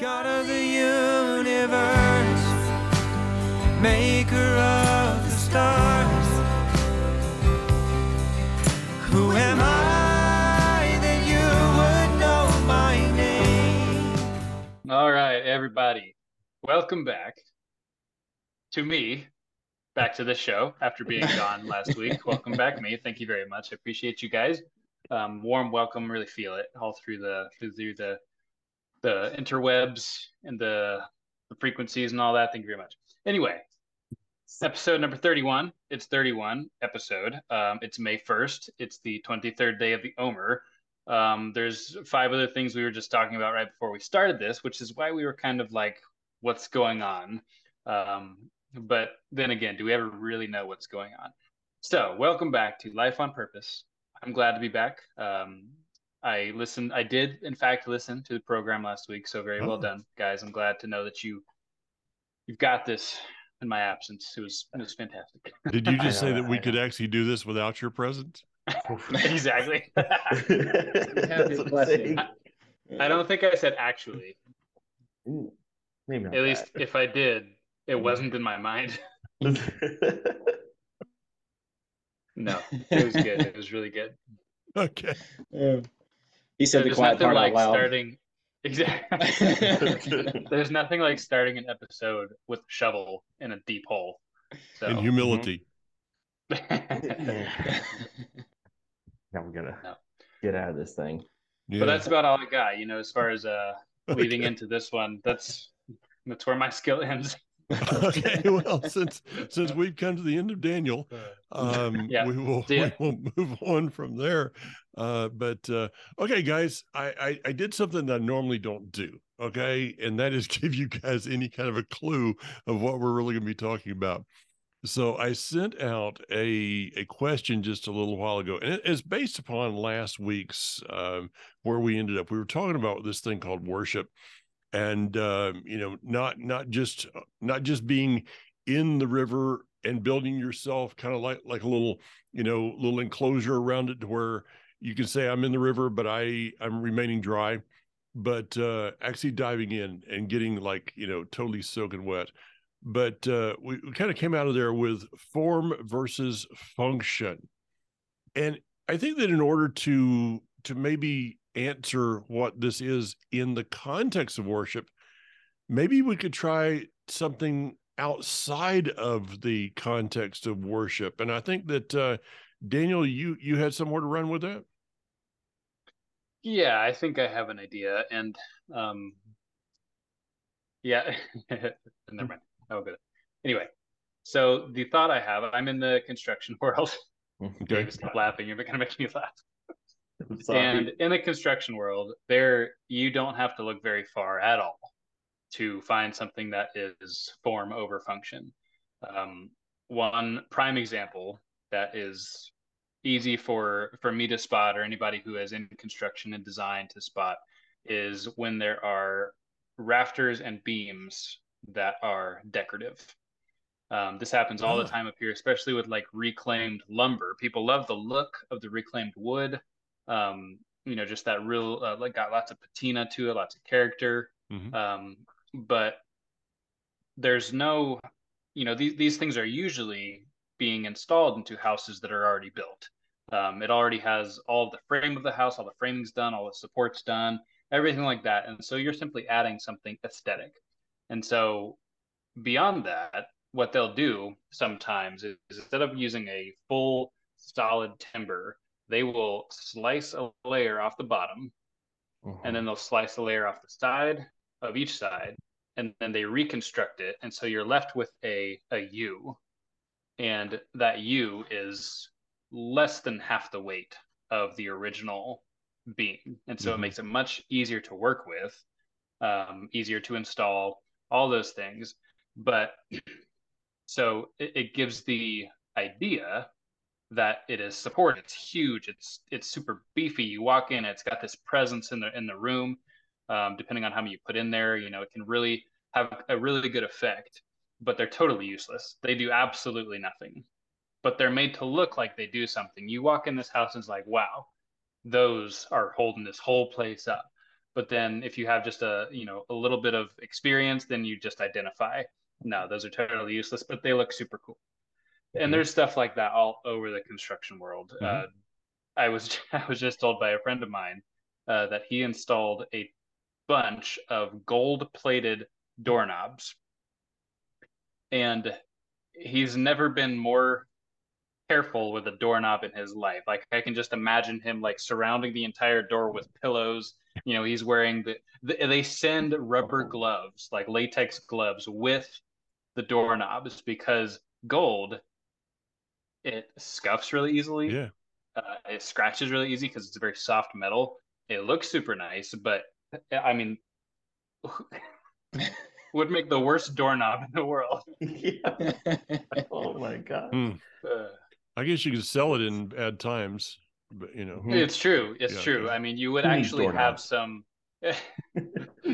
God of the universe, maker of the stars. Who am I that you would know my name? All right, everybody, welcome back to me, back to the show after being gone last week. Welcome back, me. Thank you very much. I appreciate you guys. Um, warm welcome. Really feel it all through the through, through the the interwebs and the, the frequencies and all that. Thank you very much. Anyway, episode number 31. It's 31 episode. Um, it's May 1st. It's the 23rd day of the Omer. Um, there's five other things we were just talking about right before we started this, which is why we were kind of like, what's going on? Um, but then again, do we ever really know what's going on? So, welcome back to Life on Purpose. I'm glad to be back. Um, I listened. I did, in fact, listen to the program last week. So very well Oh. done, guys. I'm glad to know that you you've got this in my absence. It was it was fantastic. Did you just say know, that we could actually do this without your presence? exactly. That's what I'm blessing. I don't think I said actually. Ooh, maybe not At least if I did, it wasn't in my mind. No, it was good. It was really good. Okay. He said the There's quiet nothing part like out loud. starting. Exactly. There's nothing like starting an episode with a shovel in a deep hole. So. In humility. now we're gonna No. get out of this thing. Yeah. But that's about all I got, you know, as far as uh leading Okay. into this one. That's that's where my skill ends. okay. Well, since since we've come to the end of Daniel, um, Yeah. we will we will move on from there. Uh, but uh, okay, guys, I, I I did something that I normally don't do. Okay, and that is give you guys any kind of a clue of what we're really going to be talking about. So I sent out a a question just a little while ago, and it is based upon last week's um, where we ended up. We were talking about this thing called worship, and um, you know, not not just not just being in the river and building yourself kind of like like a little you know little enclosure around it to where you can say I'm in the river, but I I'm remaining dry, but uh, actually diving in and getting like you know totally soaking wet. But uh, we, we kind of came out of there with form versus function. And i think that in order to to maybe answer what this is in the context of worship maybe we could try something outside of the context of worship and i think that uh, daniel you you had somewhere to run with that Yeah, I think I have an idea. And um yeah, never mind. Oh good. Anyway, so the thought I have, I'm in the construction world. Dave, stop laughing. You're gonna make me laugh. And in the construction world, there you don't have to look very far at all to find something that is form over function. Um, one prime example that is easy for for me to spot or anybody who is in construction and design to spot is when there are rafters and beams that are decorative. Um, this happens all the Ah. time up here, especially with like reclaimed lumber. People love the look of the reclaimed wood. Um, you know, just that real uh, like got lots of patina to it, lots of character. Mhm. Um, but there's no, you know, these these things are usually being installed into houses that are already built. Um, it already has all the frame of the house, all the framing's done, all the supports done, everything like that. And so you're simply adding something aesthetic. And so beyond that, what they'll do sometimes is instead of using a full solid timber, they will slice a layer off the bottom and then they'll slice a layer off the side of each side and then they reconstruct it and so you're left with a a u. And that u is less than half the weight of the original beam. And so it Mhm. makes it much easier to work with um, easier to install all those things. But so it, it gives the idea that it is support. It's huge. It's it's super beefy. You walk in, it's got this presence in the in the room. Um, depending on how many you put in there, you know, it can really have a really good effect. But they're totally useless. They do absolutely nothing. But they're made to look like they do something. You walk in this house and it's like, wow, those are holding this whole place up. But then if you have just a you know a little bit of experience, then you just identify. No, those are totally useless, but they look super cool. And there's stuff like that all over the construction world. Mhm. Uh, I was I was just told by a friend of mine uh, that he installed a bunch of gold plated doorknobs, and he's never been more careful with a doorknob in his life. Like I can just imagine him like surrounding the entire door with pillows. You know, he's wearing the, the they send rubber gloves, like latex gloves with the doorknobs because gold it scuffs really easily. Yeah. Uh, it scratches really easy because it's a very soft metal. It looks super nice, but I mean, would make the worst doorknob in the world. yeah. Oh my god. Hmm. Uh, I guess you could sell it in bad times, but you know. Mhm. It's true. It's Yeah, true. okay. I mean, you would Who actually have some.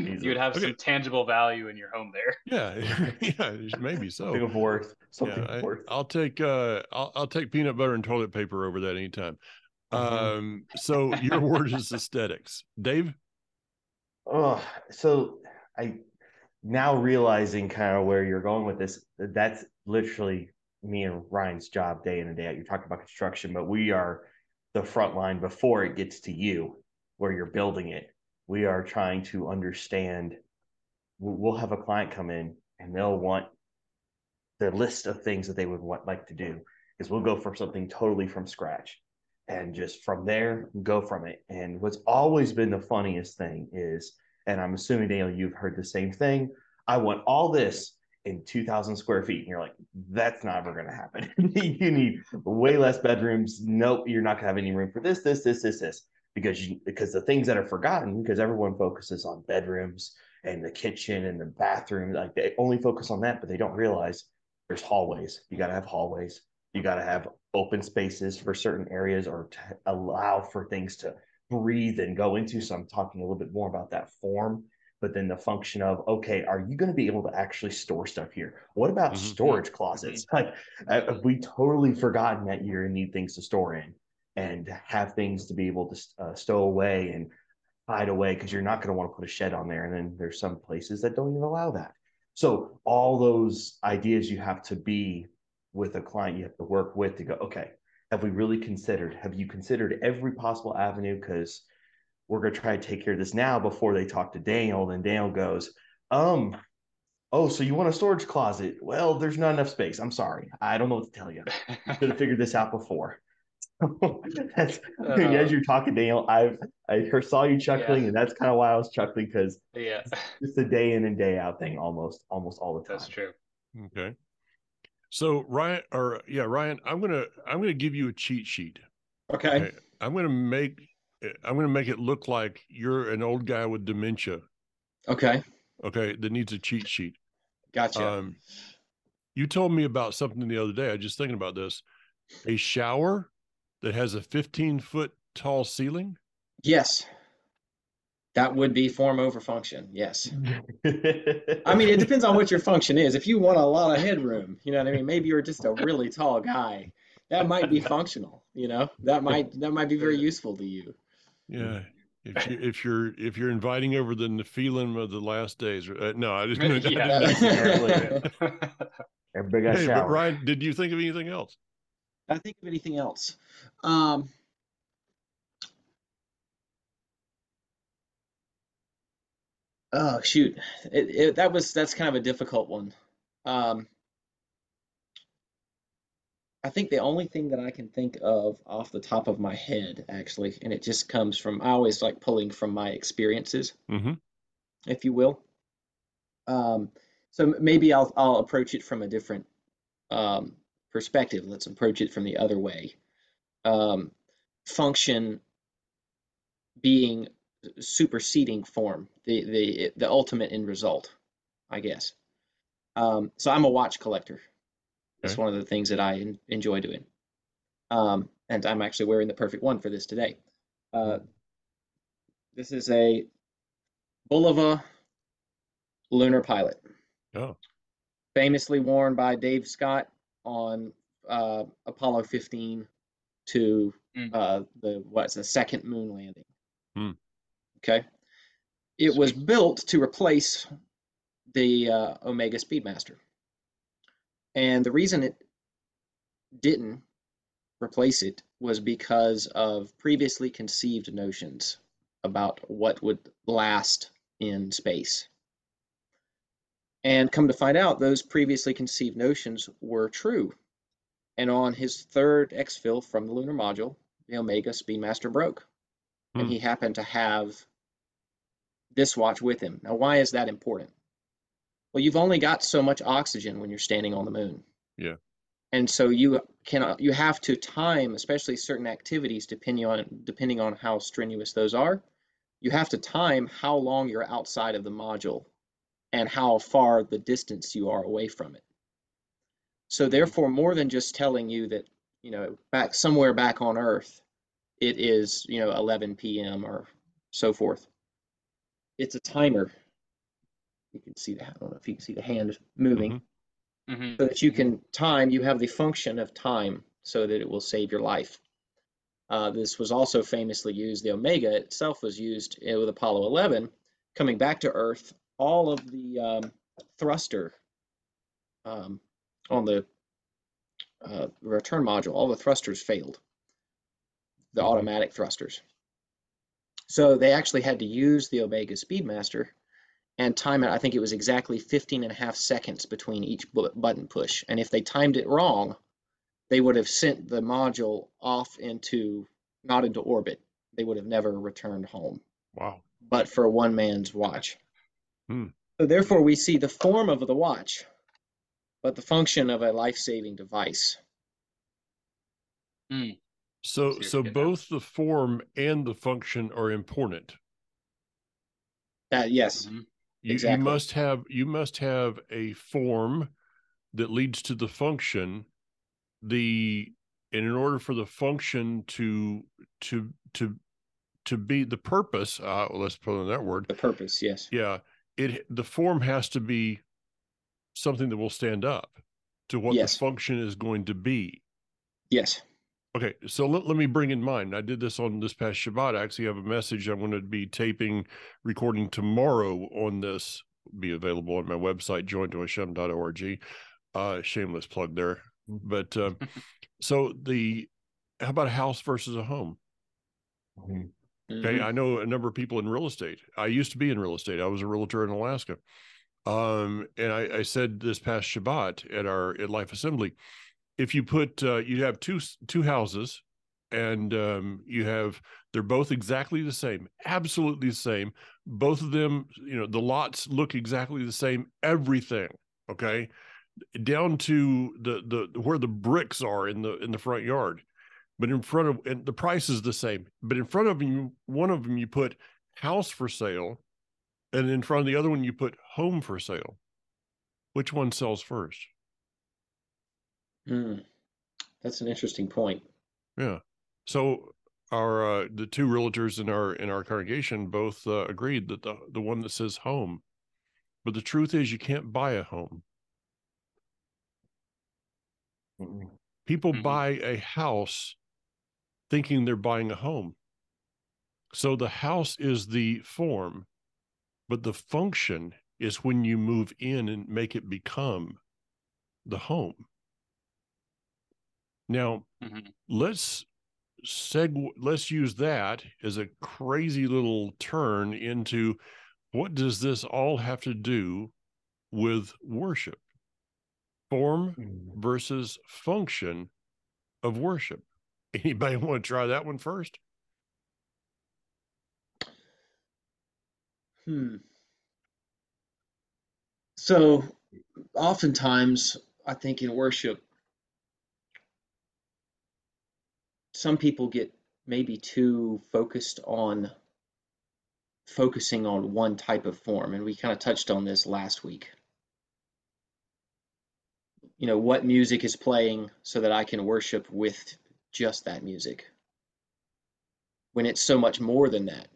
Needs you would have Okay. some tangible value in your home there. Yeah, yeah, maybe so. something of worth. Something Yeah, of worth. I, will take uh, I'll I'll take peanut butter and toilet paper over that anytime. Mhm. Um, so your word is aesthetics, Dave. Oh, so I now realizing kind of where you're going with this. That's literally me and Ryan's job day in and day out. You're talking about construction, but we are the front line before it gets to you, where you're building it. We are trying to understand. We'll have a client come in and they'll want the list of things that they would want like to do is we'll go for something totally from scratch and just from there go from it. And what's always been the funniest thing is, and I'm assuming Daniel, you've heard the same thing. I want all this in 2,000 square feet, and you're like, that's never going to happen. you need way less bedrooms. Nope, you're not going to have any room for this, this, this, this, this, because you because the things that are forgotten because everyone focuses on bedrooms and the kitchen and the bathroom, like they only focus on that, but they don't realize there's hallways. You got to have hallways. You got to have open spaces for certain areas or to allow for things to breathe and go into. So I'm talking a little bit more about that form, but then the function of, okay, are you going to be able to actually store stuff here? What about Mhm. storage closets? Like uh, we totally forgotten that you're need things to store in and have things to be able to uh, stow away and hide away because you're not going to want to put a shed on there. And then there's some places that don't even allow that. So all those ideas you have to be with a client you have to work with to go, okay, have we really considered? Have you considered every possible avenue? Because we're going to try to take care of this now before they talk to Daniel. Then Daniel goes, um, oh, so you want a storage closet? Well, there's not enough space. I'm sorry. I don't know what to tell you. I could have figured this out before. that's as you're talking, Daniel. I I saw you chuckling, Yeah. and that's kind of why I was chuckling because yeah, it's a day in and day out thing, almost almost all the time. that's true. Okay. So Ryan, or yeah, Ryan, I'm gonna I'm gonna give you a cheat sheet. Okay. Okay. I'm gonna make I'm gonna make it look like you're an old guy with dementia. Okay. Okay, that needs a cheat sheet. Gotcha. Um, you told me about something the other day. I was just thinking about this. A shower that has a 15 foot tall ceiling. yes. That would be form over function. Yes. I mean, it depends on what your function is. If you want a lot of headroom, you know what I mean? Maybe you're just a really tall guy. That might be functional, you know? That might that might be very useful to you. Yeah. If you if you're if you're inviting over the Nephilim of the last days, uh, no, I just yeah. Everybody got a Hey, but. Ryan, did you think of anything else? I think of anything else. Um, oh shoot, it, it, that was that's kind of a difficult one. Um, I think the only thing that I can think of off the top of my head, actually, and it just comes from I always like pulling from my experiences, Mm-hmm. if you will. Um, so maybe I'll I'll approach it from a different um, perspective. Let's approach it from the other way. Um, function being superseding form, the the the ultimate end result, I guess. Um, so I'm a watch collector. That's Okay. one of the things that I enjoy doing. Um, and I'm actually wearing the perfect one for this today. Uh, this is a Bulova lunar pilot Oh, famously worn by Dave Scott on uh, Apollo 15 to Mm. uh, the what's the second moon landing. Hmm. Okay, It was built to replace the uh, Omega Speedmaster. And the reason it didn't replace it was because of previously conceived notions about what would last in space. And come to find out, those previously conceived notions were true. And on his third exfil from the lunar module, the Omega Speedmaster broke. And Hmm. he happened to have this watch with him. Now, why is that important? Well, you've only got so much oxygen when you're standing on the moon. Yeah. And so you can you have to time, especially certain activities, depending on depending on how strenuous those are. You have to time how long you're outside of the module and how far the distance you are away from it. So therefore, more than just telling you that, you know, back somewhere back on Earth, it is, you know, 11 p.m. or so forth. It's a timer. You can see that. I don't know if you can see the hand moving hmm so that you can time, you have the function of time so that it will save your life. Uh, this was also famously used, the Omega itself was used with Apollo 11. Coming back to Earth, all of the um, thruster um, on the uh, return module, all the thrusters failed, the Mhm. automatic thrusters. So they actually had to use the Omega Speedmaster and time it. I think it was exactly 15 and a half seconds between each button push. And if they timed it wrong, they would have sent the module off into, not into orbit. They would have never returned home, Wow. but for one man's watch. Hmm. So therefore, we see the form of the watch, but the function of a life-saving device. So so you get both the form and the function are important. That yes, Mhm. You, Exactly. you must have you must have a form that leads to the function. The and in order for the function to to to to be the purpose, uh, let's put on that word. the purpose. Yes. Yeah, it the form has to be something that will stand up to what Yes. the function is going to be. Yes. Okay, so let, let me bring in mind. I did this on this past Shabbat. I actually have a message I'm going to be taping, recording tomorrow on this. Be available on my website, jointohashem.org. Uh, shameless plug there. But uh, so the how about a house versus a home? Mhm. Okay. I know a number of people in real estate. I used to be in real estate. I was a realtor in Alaska. Um, and I, I said this past Shabbat at our at Life Assembly, if you put uh, you have two two houses, and um, you have they're both exactly the same, absolutely the same. Both of them, you know, the lots look exactly the same. Everything, okay, down to the the where the bricks are in the in the front yard but in front of and the price is the same but in front of you one of them you put house for sale and in front of the other one you put home for sale which one sells first Mm. That's an interesting point. yeah so our uh, the two realtors in our in our congregation both uh, agreed that the the one that says home but the truth is you can't buy a home people Mhm. buy a house thinking they're buying a home so the house is the form but the function is when you move in and make it become the home now Mhm. let's seg let's use that as a crazy little turn into what does this all have to do with worship form Mhm. versus function of worship anybody want to try that one first Hmm. So, oftentimes, I think in worship, some people get maybe too focused on focusing on one type of form, and we kind of touched on this last week. You know, what music is playing so that I can worship with just that music, when it's so much more than that.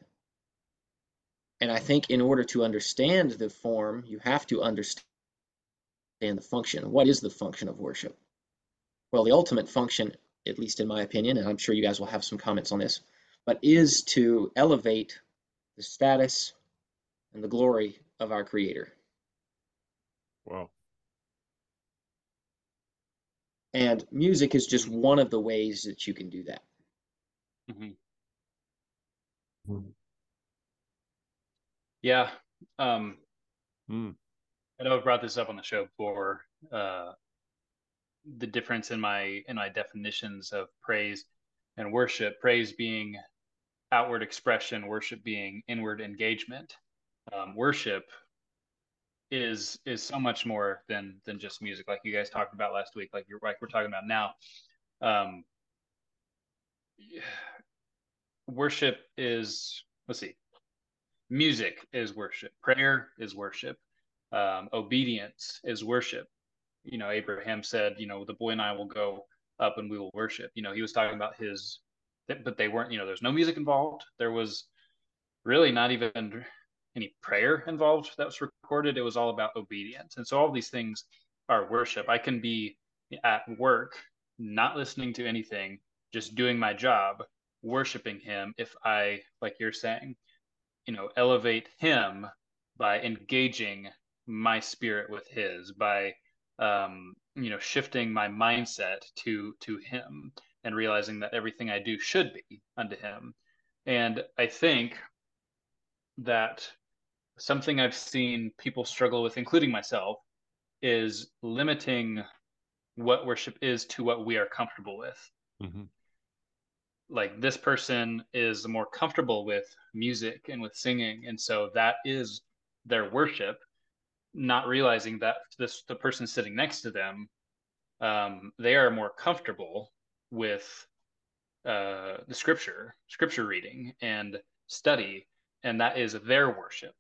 And I think in order to understand the form, you have to understand the function. What is the function of worship? Well, the ultimate function, at least in my opinion, and I'm sure you guys will have some comments on this, but is to elevate the status and the glory of our Creator. Wow. And music is just one of the ways that you can do that. Mhm. Mhm. Yeah. Um, Mm. I know I've brought this up on the show before. Uh, the difference in my in my definitions of praise and worship. Praise being outward expression, worship being inward engagement. Um, worship is is so much more than than just music, like you guys talked about last week, like you're like we're talking about now. Um, worship is let's see. Music is worship. Prayer is worship. Um, obedience is worship. You know abraham said you know the boy and i will go up and we will worship. You know he was talking about his but they weren't you know there's no music involved. There was really not even any prayer involved that was recorded. It was all about obedience. And so all these things are worship. I can be at work not listening to anything just doing my job worshiping him if i like you're saying you know elevate him by engaging my spirit with his by um you know shifting my mindset to to him and realizing that everything i do should be unto him. And i think that something i've seen people struggle with including myself is limiting what worship is to what we are comfortable with. Mhm. like this person is more comfortable with music and with singing and so that is their worship. Not realizing that this the person sitting next to them um, they are more comfortable with uh, the scripture scripture reading and study and that is their worship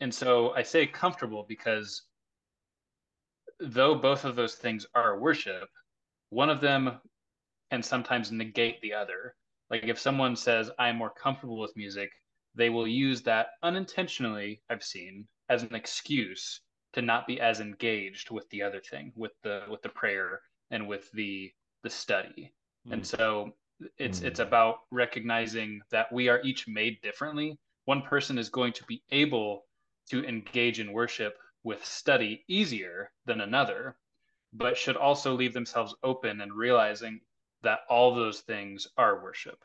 and so i say comfortable because though both of those things are worship one of them can sometimes negate the other. Like if someone says, I'm more comfortable with music, they will use that unintentionally, I've seen, as an excuse to not be as engaged with the other thing, with the with the prayer and with the the study. And Mm. so it's Mm. it's about recognizing that we are each made differently. One person is going to be able to engage in worship with study easier than another, but should also leave themselves open and realizing that all those things are worship.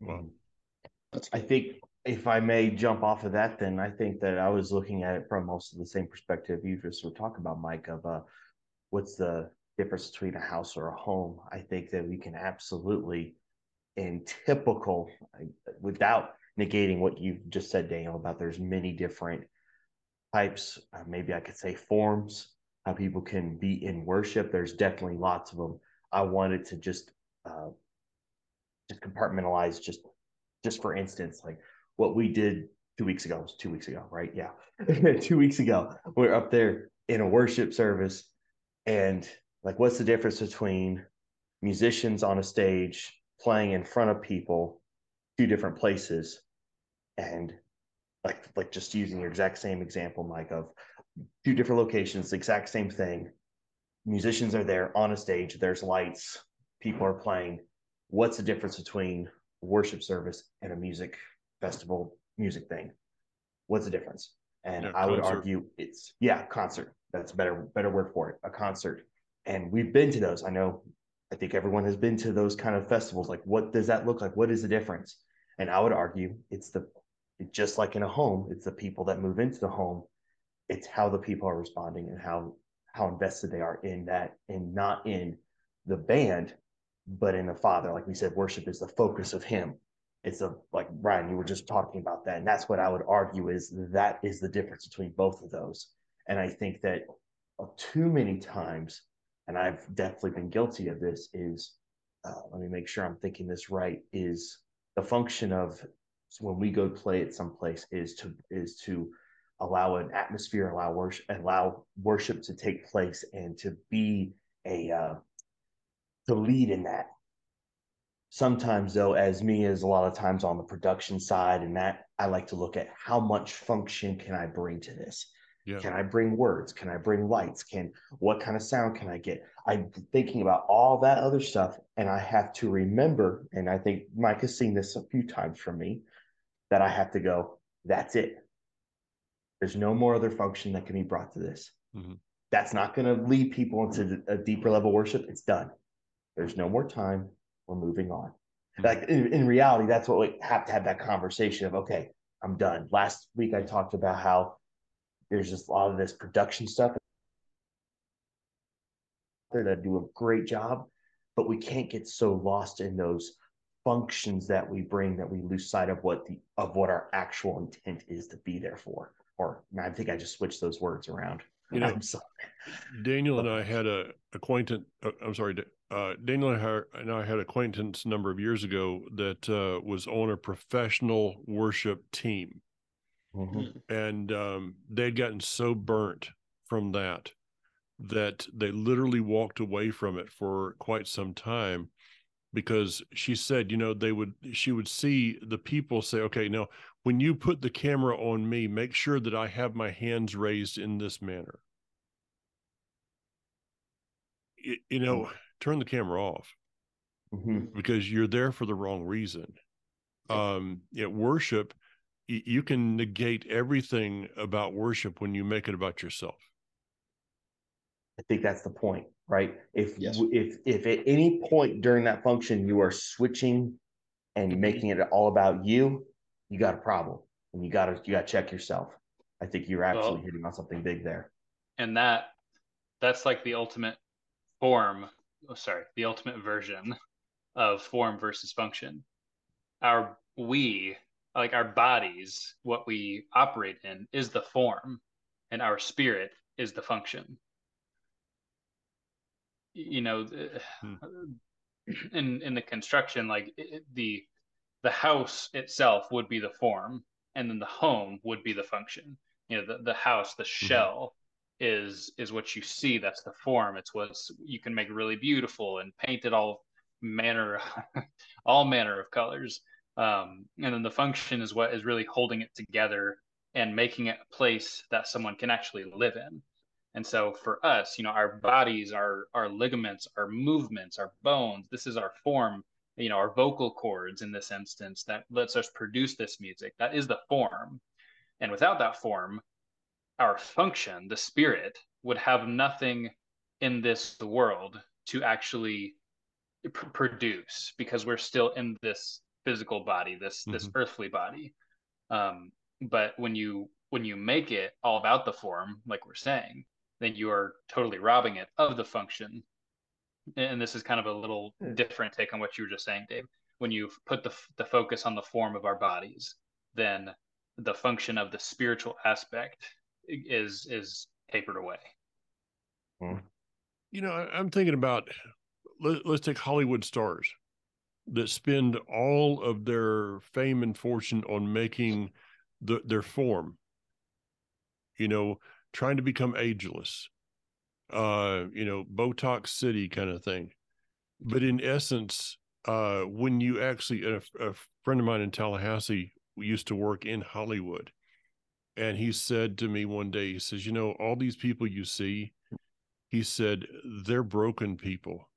Wow. That's I think if I may jump off of that, then I think that I was looking at it from most of the same perspective you just were talking about, Mike, of uh, what's the difference between a house or a home. I think that we can absolutely, in typical, without negating what you just said, Daniel, about there's many different types, uh, maybe I could say forms, how people can be in worship. There's definitely lots of them. I wanted to just uh, just compartmentalize just just for instance, like what we did two weeks ago was two weeks ago, right? Yeah. two weeks ago, we're up there in a worship service. And like, what's the difference between musicians on a stage playing in front of people, two different places, and like, like just using your exact same example, Mike, of two different locations, the exact same thing. Musicians are there on a stage, there's lights, people are playing. What's the difference between worship service and a music festival music thing. What's the difference? And Yeah, I would argue it's yeah, concert. That's a better better word for it. A concert. And we've been to those. I know I think everyone has been to those kind of festivals. Like what does that look like? What is the difference? And I would argue it's the just like in a home, it's the people that move into the home. It's how the people are responding and how how invested they are in that and not in the band but in the Father. Like we said, worship is the focus of Him. It's a like Brian, you were just talking about that, and that's what I would argue is that is the difference between both of those. And I think that too many times, and I've definitely been guilty of this, is uh, let me make sure I'm thinking this right. Is the function of when we go play at some place is to is to allow an atmosphere, allow worship, allow worship to take place, and to be a uh, to lead in that. Sometimes, though, as me as a lot of times on the production side, and that I like to look at how much function can I bring to this. Yeah. Can I bring words? Can I bring lights? Can what kind of sound can I get? I'm thinking about all that other stuff, and I have to remember. And I think Mike has seen this a few times from me that I have to go. That's it. There's no more other function that can be brought to this. Mhm. That's not going to lead people into a deeper level worship. It's done. There's no more time. We're moving on. Mhm. Like in, in reality, that's what we have to have that conversation of okay, I'm done. Last week I talked about how there's just a lot of this production stuff there that do a great job, but we can't get so lost in those functions that we bring that we lose sight of what the of what our actual intent is to be there for. Or I think I just switched those words around. You know, I'm sorry. Daniel and I had a acquaintance. Uh, I'm sorry, uh, Daniel and I, had acquaintance a number of years ago that uh, was on a professional worship team, Mhm. and um, they'd gotten so burnt from that that they literally walked away from it for quite some time because she said you know they would she would see the people say okay now when you put the camera on me make sure that i have my hands raised in this manner Y- you know turn the camera off Mhm. because you're there for the wrong reason. Um, yeah, worship, you can negate everything about worship when you make it about yourself. I think that's the point, right? If Yes. if if at any point during that function you are switching and mm-hmm. making it all about you, you got a problem, and you got to you got to check yourself. I think you're absolutely Well- hitting on something big there. and that that's like the ultimate form oh, sorry the ultimate version of form versus function our we like our bodies what we operate in is the form and our spirit is the function you know the- hmm. uh, in in the construction like it, the the house itself would be the form and then the home would be the function. You know the, the house the mm-hmm. shell is is what you see. That's the form. It's what you can make really beautiful and paint it all manner all manner of colors. Um, and then the function is what is really holding it together and making it a place that someone can actually live in and so for us you know our bodies our our ligaments our movements our bones this is our form you know our vocal cords in this instance that lets us produce this music that is the form and without that form our function, the spirit, would have nothing in this world to actually pr- produce because we're still in this physical body, this this Mhm. earthly body. Um, but when you when you make it all about the form, like we're saying, then you are totally robbing it of the function. And this is kind of a little hmm. different take on what you were just saying, Dave. When you put the the focus on the form of our bodies, then the function of the spiritual aspect is is tapered away. Hmm. You know, I, I'm thinking about let, let's take Hollywood stars that spend all of their fame and fortune on making the, their form, you know, trying to become ageless, uh, you know, Botox City kind of thing. But in essence, uh, when you actually, a, a friend of mine in Tallahassee used to work in Hollywood, and he said to me one day, he says, You know, all these people you see, he said, they're broken people.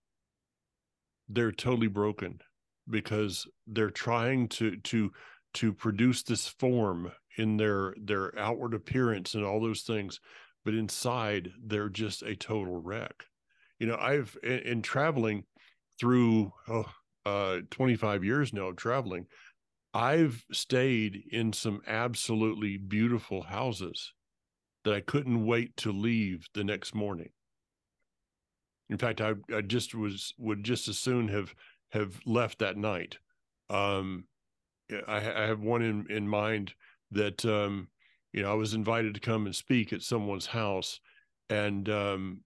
They're totally broken because they're trying to to to produce this form in their their outward appearance and all those things but inside they're just a total wreck. You know i've in, in traveling through oh, uh 25 years now of traveling i've stayed in some absolutely beautiful houses that i couldn't wait to leave the next morning. In fact i, I just was would just as soon have have left that night. Um I, I have one in in mind that um you know I was invited to come and speak at someone's house and um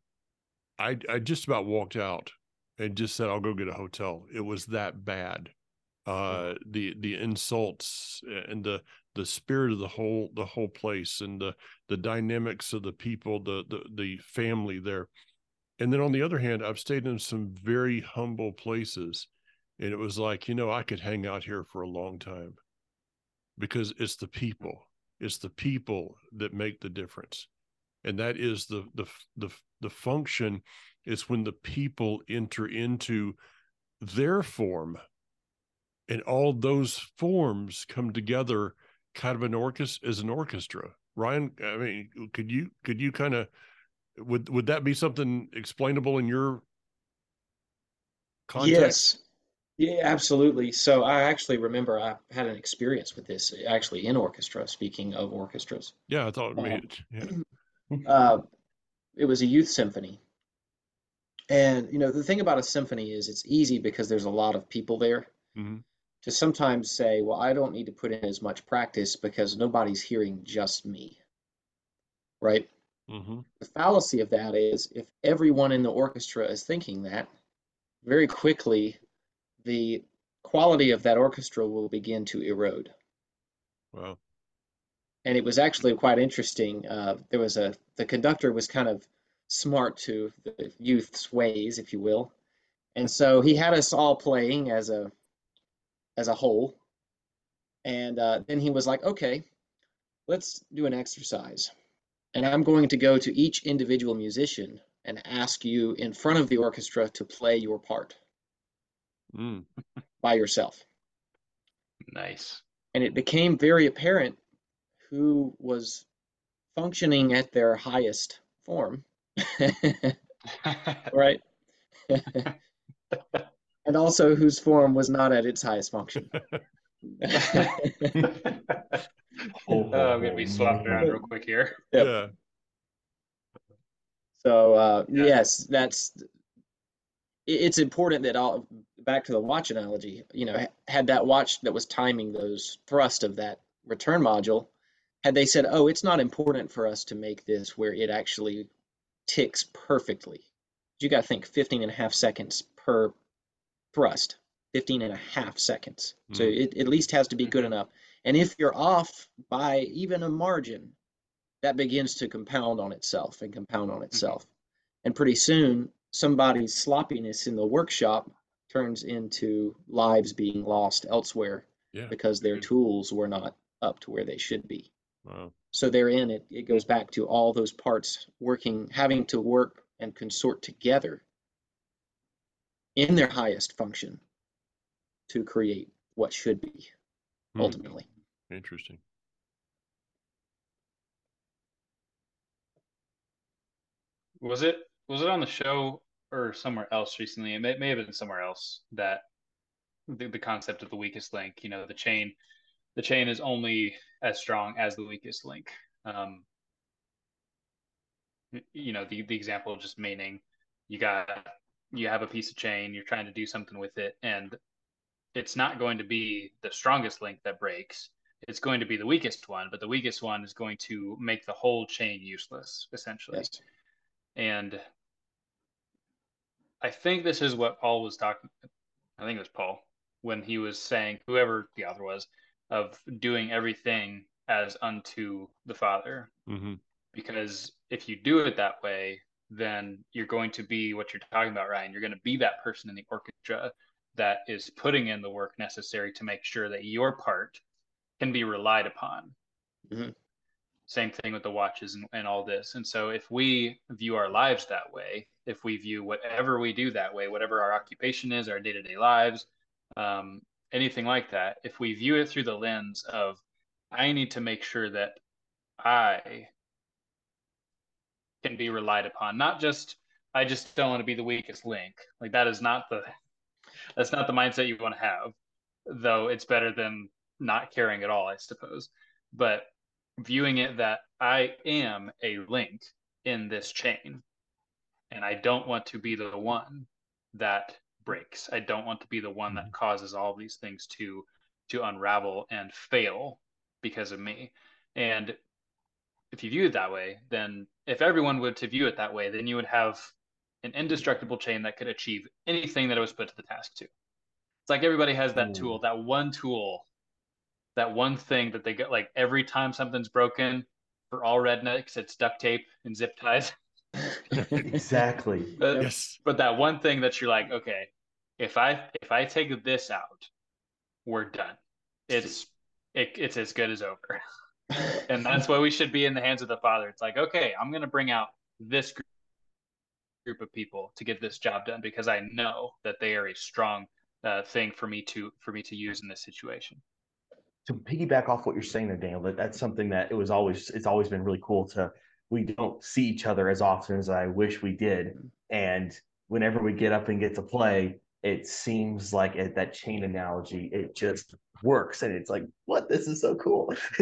I I just about walked out and just said I'll go get a hotel. It was that bad. Uh the the insults and the the spirit of the whole the whole place and the the dynamics of the people the the the family there. And then on the other hand, I've stayed in some very humble places and it was like, you know, I could hang out here for a long time because it's the people it's the people that make the difference and that is the the the the function is when the people enter into their form and all those forms come together kind of an orchestra as an orchestra Ryan, I mean, could you could you kind of would would that be something explainable in your context? Yes. Yeah, absolutely. So I actually remember I had an experience with this actually in orchestra, speaking of orchestras. Yeah, I thought it Uh, made it. Yeah. Uh, it was a youth symphony. And, you know, the thing about a symphony is it's easy because there's a lot of people there hmm to sometimes say, well, I don't need to put in as much practice because nobody's hearing just me. Right? hmm The fallacy of that is if everyone in the orchestra is thinking that, very quickly the quality of that orchestra will begin to erode. Wow. And it was actually quite interesting. Uh, there was a the conductor was kind of smart to the youth's ways, if you will, and so he had us all playing as a as a whole. And uh, then he was like, "Okay, let's do an exercise." And I'm going to go to each individual musician and ask you in front of the orchestra to play your part Mm. by yourself. Nice. And it became very apparent who was functioning at their highest form, right? and also whose form was not at its highest function. Oh, Uh, I'm gonna be swapped around real quick here. Yep. Yeah. So uh, Yeah. yes, that's it- it's important that all back to the watch analogy. You know, had that watch that was timing those thrust of that return module, had they said, "Oh, it's not important for us to make this where it actually ticks perfectly," you got to think 15 and a half seconds per thrust, 15 and a half seconds. So Mhm. it at least has to be good enough. And if you're off by even a margin, that begins to compound on itself and compound on itself. And pretty soon, somebody's sloppiness in the workshop turns into lives being lost elsewhere Yeah. because their Mhm. tools were not up to where they should be. Wow. So therein, it, it goes back to all those parts working, having to work and consort together in their highest function to create what should be Hmm. ultimately. Interesting. Was it was it on the show or somewhere else recently? It may, may have been somewhere else that the, the concept of the weakest link, you know, the chain, the chain is only as strong as the weakest link. Um, you know, the the example just meaning you got you have a piece of chain, you're trying to do something with it, and it's not going to be the strongest link that breaks. It's going to be the weakest one, but the weakest one is going to make the whole chain useless, essentially. Yes. And I think this is what Paul was talking. I think it was Paul when he was saying, whoever the author was, of doing everything as unto the Father. hmm Because if you do it that way, then you're going to be what you're talking about, Ryan. You're going to be that person in the orchestra that is putting in the work necessary to make sure that your part can be relied upon. Mhm. Same thing with the watches and, and all this. And so, if we view our lives that way, if we view whatever we do that way, whatever our occupation is, our day to day lives, um, anything like that, if we view it through the lens of, I need to make sure that I can be relied upon, not just, I just don't want to be the weakest link. Like, that is not the, that's not the mindset you want to have, though it's better than not caring at all, I suppose. But viewing it that I am a link in this chain and I don't want to be the one that breaks. I don't want to be the one that mm-hmm. causes all these things to to unravel and fail because of me. And if you view it that way, then if everyone would to view it that way, then you would have an indestructible chain that could achieve anything that it was put to the task to. It's like everybody has that Ooh. tool, that one tool, that one thing that they get like every time something's broken for all rednecks, it's duct tape and zip ties. exactly. But, Yes. but that one thing that you're like, okay, if I if I take this out, we're done. It's it, it's as good as over. And that's why we should be in the hands of the Father. It's like, okay, I'm going to bring out this group group of people to get this job done because I know that they are a strong uh, thing for me to for me to use in this situation. To piggyback off what you're saying there, Daniel, that that's something that it was always it's always been really cool to we don't see each other as often as I wish we did. And whenever we get up and get to play, it seems like it, that chain analogy, it just works. And it's like, what? This is so cool.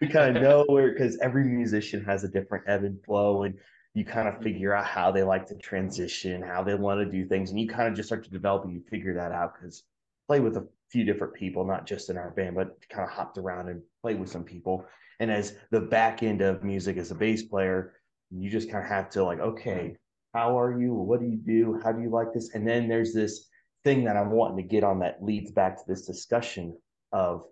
we kind of know where, because every musician has a different ebb and flow. And you kind of figure out how they like to transition, how they want to do things. And you kind of just start to develop and you figure that out because play with a few different people, not just in our band, but kind of hopped around and played with some people. And as the back end of music as a bass player, you just kind of have to like, okay, how are you? What do you do? How do you like this? And then there's this thing that I'm wanting to get on that leads back to this discussion of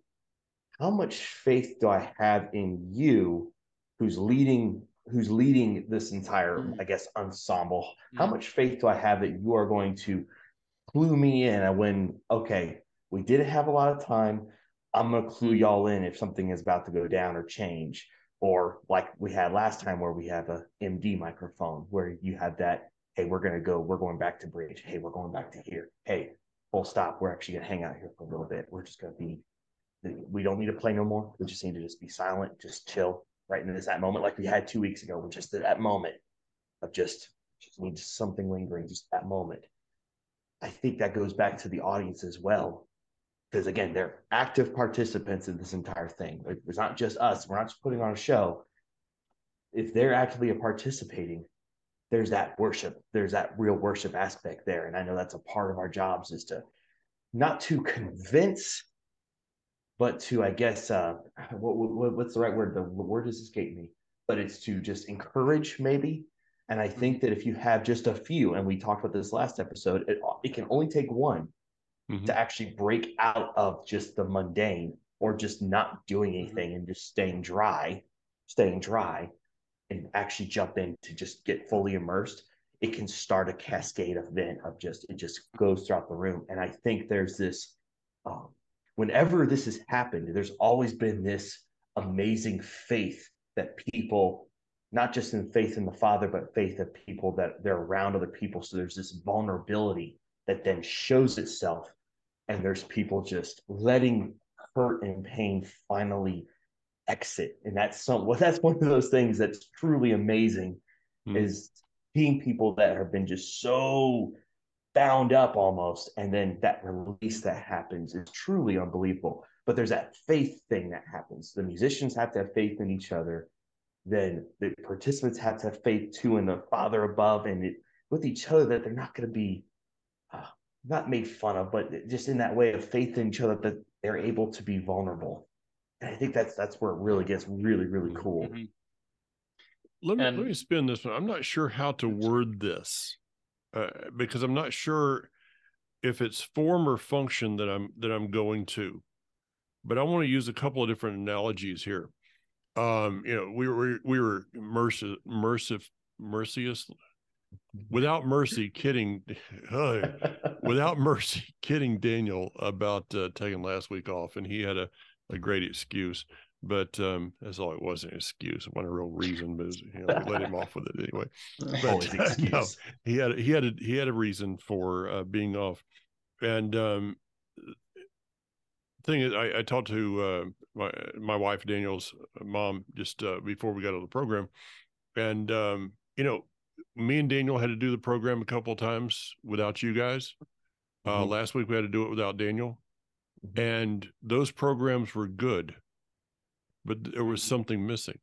how much faith do I have in you who's leading who's leading this entire, Mhm. I guess, ensemble? How Mhm. much faith do I have that you are going to clue me in and when okay, we didn't have a lot of time. I'm gonna clue mm-hmm. y'all in if something is about to go down or change. Or like we had last time where we have a MD microphone where you have that, hey, we're gonna go, we're going back to bridge. Hey, we're going back to here. Hey, full stop. We're actually gonna hang out here for a little bit. We're just gonna be we don't need to play no more. We just need to just be silent, just chill right in this that moment like we had two weeks ago, We're just that moment of just just need something lingering, just that moment. I think that goes back to the audience as well. Because again, they're active participants in this entire thing. It's not just us. We're not just putting on a show. If they're actively participating, there's that worship. There's that real worship aspect there. And I know that's a part of our jobs is to not to convince, but to, I guess, uh, what, what, what's the right word? The word has escaped me, but it's to just encourage maybe. And I think that if you have just a few, and we talked about this last episode, it, it can only take one Mhm. to actually break out of just the mundane or just not doing Mm-hmm. anything and just staying dry, staying dry, and actually jump in to just get fully immersed. It can start a cascade event of just it just goes throughout the room. And I think there's this um, whenever this has happened, there's always been this amazing faith that people, not just in faith in the Father, but faith of people that they're around other people. So there's this vulnerability that then shows itself. And there's people just letting hurt and pain finally exit. And that's some well, that's one of those things that's truly amazing Hmm. is seeing people that have been just so bound up almost and then that release that happens is truly unbelievable but there's that faith thing that happens the musicians have to have faith in each other then the participants have to have faith too in the father above and it, with each other that they're not going to be not made fun of but just in that way of faith in each other that they're able to be vulnerable and i think that's that's where it really gets really really cool Mhm. Let me And- let me spin this one. I'm not sure how to word this uh, because I'm not sure if it's form or function that I'm that I'm going to. But I want to use a couple of different analogies here. Um, you know, we were we were mercy, mercif, mercious, without mercy, kidding, without mercy, kidding Daniel about uh, taking last week off, and he had a, a great excuse. But um, that's all it was an excuse. It wasn't a real reason, but you know, we let him off with it anyway. But uh, excuse no, he had he had a he had a reason for uh, being off, and um, thing is, I, I talked to uh, my my wife Daniel's mom just uh, before we got on the program, and um, you know, me and Daniel had to do the program a couple of times without you guys. Uh, Mhm. Last week we had to do it without Daniel, Mhm. and those programs were good, but there was something missing.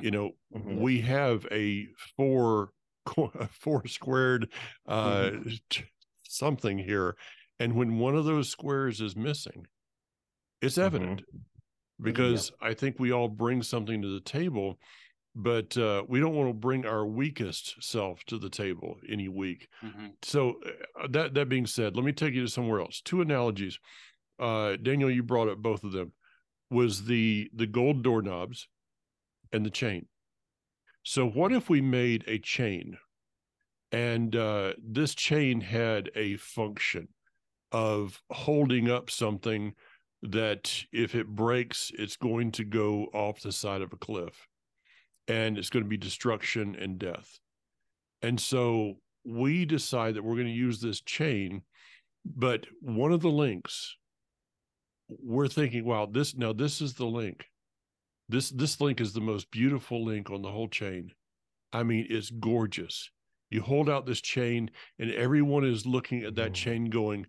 You know, Mhm. we have a four four squared uh t- something here and when one of those squares is missing it's evident because i think we all bring something to the table but uh, we don't want to bring our weakest self to the table any week. Mhm. so uh, that that being said let me take you to somewhere else. Two analogies uh daniel you brought up both of them was the the gold doorknobs and the chain. So what if we made a chain and uh this chain had a function of holding up something that if it breaks it's going to go off the side of a cliff and it's going to be destruction and death and so we decide that we're going to use this chain but one of the links we're thinking, wow, this now this is the link. This this link is the most beautiful link on the whole chain. I mean, it's gorgeous. You hold out this chain, and everyone is looking at that Mm. chain, going,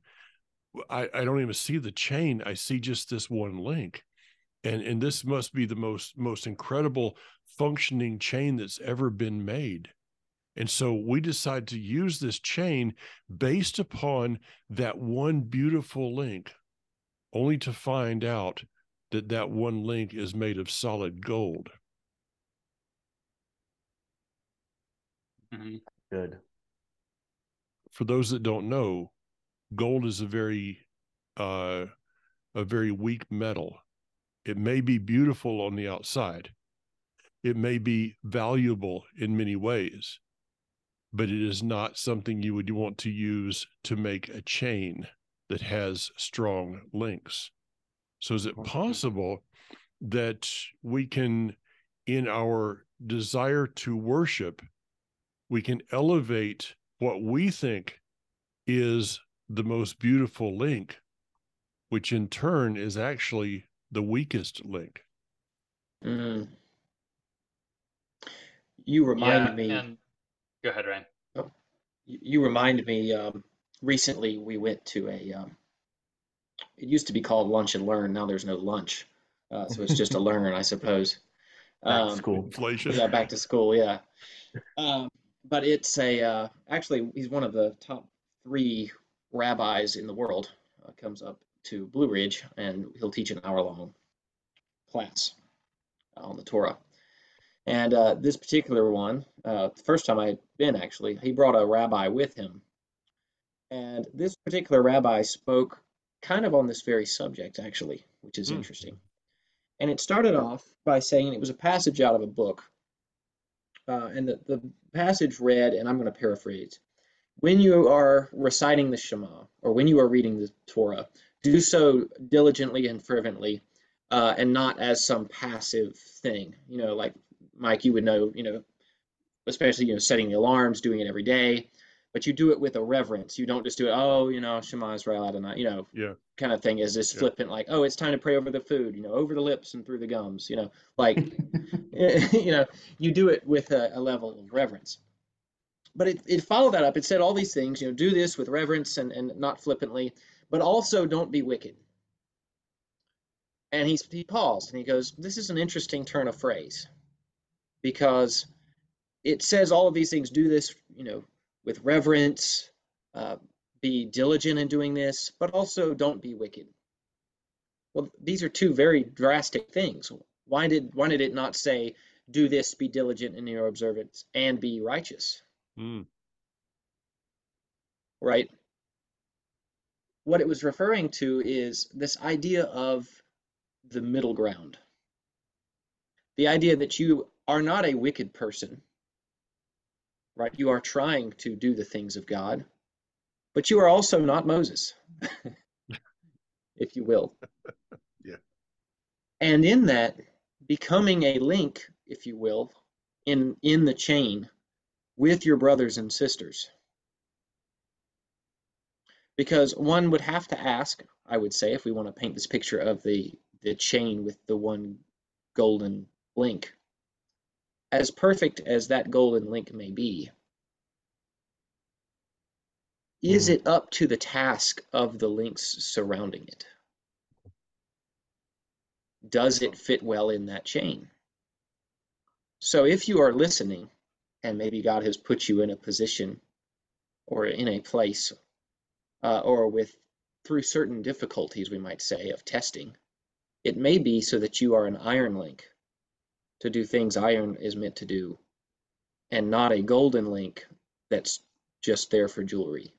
I, I don't even see the chain. I see just this one link. And and this must be the most most incredible functioning chain that's ever been made. And so we decide to use this chain based upon that one beautiful link, only to find out that that one link is made of solid gold. Mhm. Good. For those that don't know, gold is a very uh, a very weak metal. It may be beautiful on the outside. It may be valuable in many ways, but it is not something you would want to use to make a chain that has strong links. So, is it possible that we can, in our desire to worship, we can elevate what we think is the most beautiful link, which in turn is actually the weakest link? Mm. You remind me. And go ahead, Ryan. you you remind me um, recently we went to a um, it used to be called lunch and learn now there's no lunch uh, so it's just a learn i suppose Back to Um, school. Inflation. yeah back to school yeah um, but it's a uh, actually he's one of the top three rabbis in the world uh, comes up to blue ridge and he'll teach an hour long class on the torah. And uh, this particular one uh, the first time i'd been actually he brought a rabbi with him. And this particular rabbi spoke kind of on this very subject actually which is Hmm. interesting. And it started off by saying it was a passage out of a book uh, and the, the passage read, and I'm going to paraphrase when you are reciting the Shema or when you are reading the Torah, do so diligently and fervently uh, and not as some passive thing. You know, like Mike, you would know, you know, especially, you know, setting the alarms, doing it every day, but you do it with a reverence. You don't just do it, oh, you know, Shema Israel Adonai, you know, Yeah. kind of thing is this Yeah. flippant, like, oh, it's time to pray over the food, you know, over the lips and through the gums, you know, like, you know, you do it with a, a level of reverence. But it, it followed that up. It said all these things, you know, do this with reverence and, and not flippantly, but also don't be wicked. And he's, he paused and he goes, This is an interesting turn of phrase because it says all of these things, do this, you know, with reverence, uh, be diligent in doing this, but also don't be wicked. Well, these are two very drastic things. Why did why did it not say do this, be diligent in your observance, and be righteous? Mm, Right? What it was referring to is this idea of the middle ground. The idea that you are not a wicked person, right? You are trying to do the things of God, but you are also not Moses, if you will. Yeah. And in that, becoming a link, if you will, in in the chain with your brothers and sisters. Because one would have to ask, I would say, if we want to paint this picture of the the chain with the one golden link, as perfect as that golden link may be, is Mhm. it up to the task of the links surrounding it? Does it fit well in that chain? So if you are listening, and maybe God has put you in a position or in a place, uh, or with through certain difficulties, we might say, of testing, it may be so that you are an iron link to do things iron is meant to do, and not a golden link that's just there for jewelry.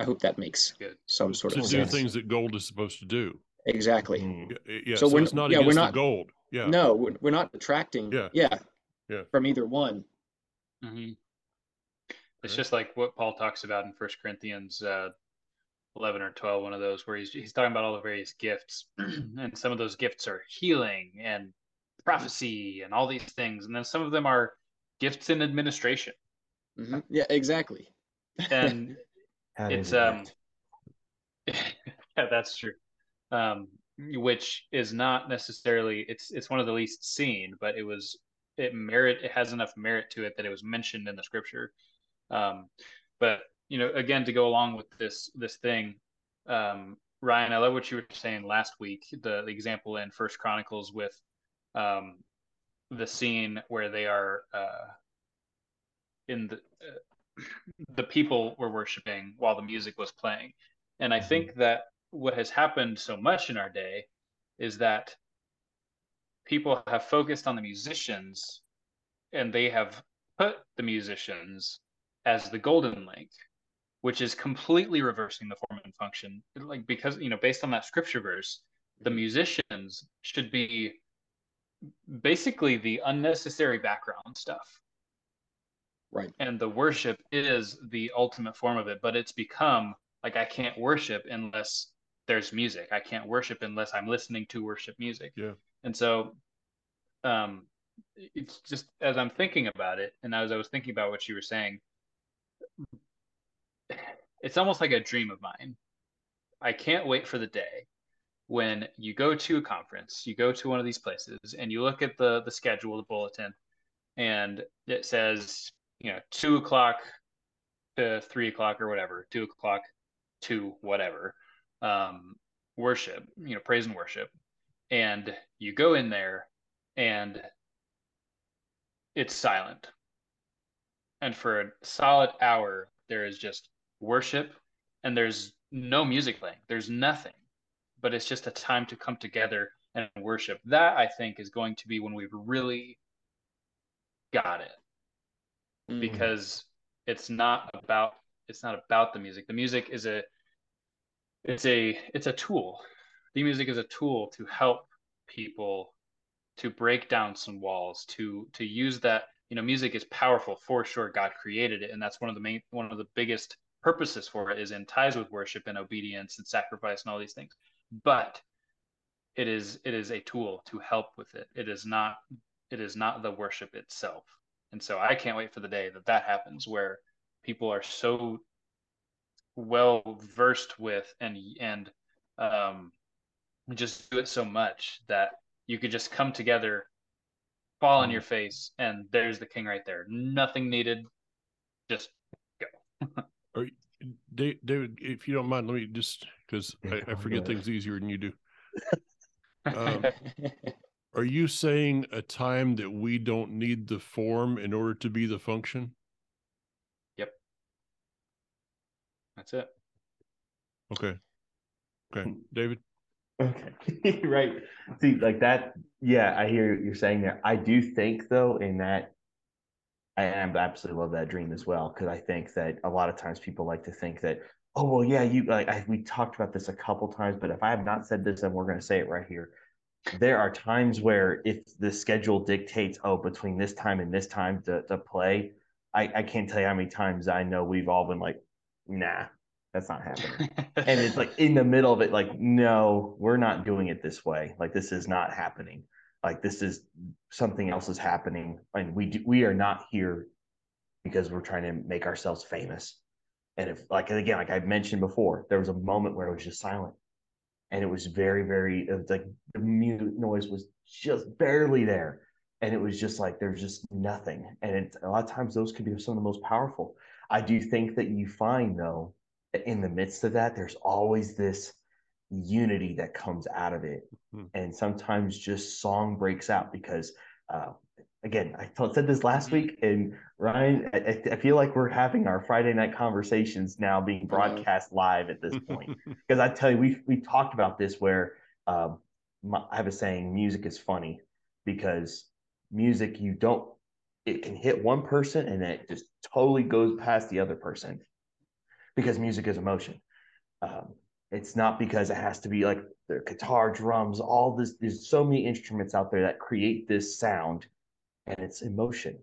I hope that makes Good. some sort to of do sense. things that gold is supposed to do. Exactly. Mm. Yeah, yeah, So so, we're- it's not yeah, we're not- the gold. Yeah. No, we're, we're not detracting. Yeah. Yeah. Yeah. From either one. hmm It's Right. just like what Paul talks about in First Corinthians uh, 11 or 12, one of those where he's, he's talking about all the various gifts. and some of those gifts are healing and prophecy and all these things. And then some of them are gifts in administration. hmm Yeah, exactly. And It's, um, yeah, that's true. um, which is not necessarily it's it's one of the least seen, but it was it merit it has enough merit to it that it was mentioned in the scripture. Um, but you know, again, to go along with this this thing, um, Ryan, I love what you were saying last week. The, the example in First Chronicles with um, the scene where they are uh, in the uh, the people were worshiping while the music was playing, and I think that what has happened so much in our day is that people have focused on the musicians and they have put the musicians as the golden link which is completely reversing the form and function. Like because you know based on that scripture verse the musicians should be basically the unnecessary background stuff. Right. and the worship is the ultimate form of it but it's become like i can't worship unless there's music. I can't worship unless i'm listening to worship music. Yeah. and so um it's just as i'm thinking about it and as i was thinking about what you were saying it's almost like a dream of mine. I can't wait for the day when you go to a conference you go to one of these places and you look at the the schedule the bulletin and it says you know two o'clock to three o'clock or whatever two o'clock to whatever um worship you know praise and worship. And you go in there and it's silent. And for a solid hour there is just worship and there's no music playing. There's nothing but it's just a time to come together and worship. That i think is going to be when we've really got it. Mhm. because it's not about it's not about the music. The music is a it's a it's a tool. The music is a tool to help people to break down some walls to to use that you know music is powerful for sure. God created it and that's one of the main one of the biggest purposes for it is in ties with worship and obedience and sacrifice and all these things. But it is it is a tool to help with it. It is not it is not the worship itself. And so i can't wait for the day that that happens where people are so well versed with and and um just do it so much that you could just come together fall on your face and there's the king right there. Nothing needed. Just Da- David, if you don't mind, let me just because I, I forget go things easier than you do. Um, Are you saying a time that we don't need the form in order to be the function? Yep. That's it Okay. Okay, Hmm. David. Okay, right. See, like that. Yeah, I hear what you're saying there. I do think though, in that, I absolutely love that dream as well because I think that a lot of times people like to think that, oh well, yeah, you like I, we talked about this a couple times, but if I have not said this, then we're going to say it right here. There are times where if the schedule dictates, oh, between this time and this time to, to play, I, I can't tell you how many times I know we've all been like, nah, that's not happening. And it's like in the middle of it like no we're not doing it this way. Like this is not happening like this is something else is happening and we do, we are not here because we're trying to make ourselves famous. And if like and again like i mentioned before there was a moment where it was just silent and it was very very it was like the mute noise was just barely there and it was just like there's just nothing. And it, a lot of times those can be some of the most powerful. I do think that you find though in the midst of that, there's always this unity that comes out of it. Hmm. And sometimes just song breaks out because, uh, again, I said this last week, and Ryan, I, I feel like we're having our Friday night conversations now being broadcast live at this point. Because I tell you, we we talked about this where um, my, I have a saying, music is funny because music you don't it can hit one person and it just totally goes past the other person because music is emotion. Um, it's not because it has to be like the guitar, drums, all this. There's so many instruments out there that create this sound, and it's emotion.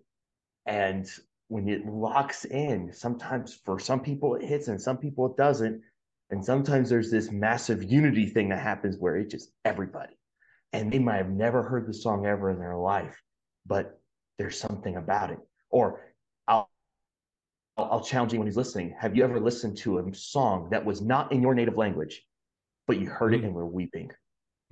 And when it locks in, sometimes for some people it hits and some people it doesn't. And sometimes there's this massive unity thing that happens where it just everybody. And they might have never heard the song ever in their life, but there's something about it. Or I'll, I'll challenge anyone who's listening. Have you ever listened to a song that was not in your native language, but you heard it Mhm. and were weeping.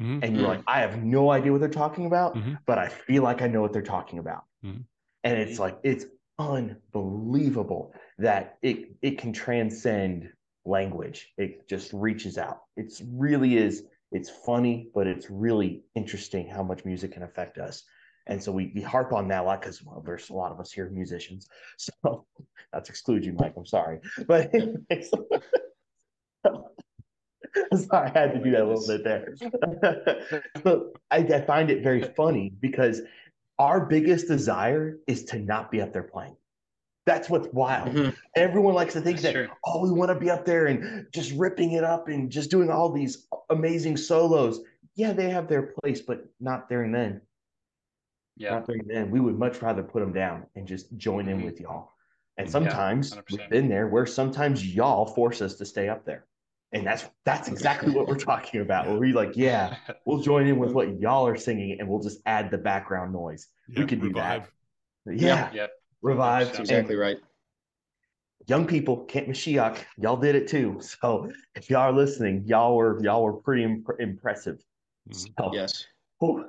Mhm. And you're like, I have no idea what they're talking about, Mhm. but I feel like I know what they're talking about. Mhm. And it's like, it's unbelievable that it it can transcend language. It just reaches out. It's really is, it's funny, but it's really interesting how much music can affect us. And so we, we harp on that a lot because well, there's a lot of us here musicians. So to exclude you, Mike. I'm sorry. But anyways, sorry, I had to do that a little bit there. but I, I find it very funny because our biggest desire is to not be up there playing. That's what's wild. Mhm. Everyone likes to think That's that, true. oh, we want to be up there and just ripping it up and just doing all these amazing solos. Yeah, they have their place, but not there and then. Yeah. Not there and then. We would much rather put them down and just join in Mhm. with y'all. And sometimes 100%. we've been there where sometimes y'all force us to stay up there. And that's that's exactly what we're talking about. Where we're like, yeah, we'll join in with what y'all are singing and we'll just add the background noise. Yeah, could do that. revive. Yeah, Yep. revive. That's That's and exactly right. young people, Camp Mashiach, y'all did it too. So if y'all are listening, y'all were y'all were pretty imp- impressive. Mhm. So, Yes. whew.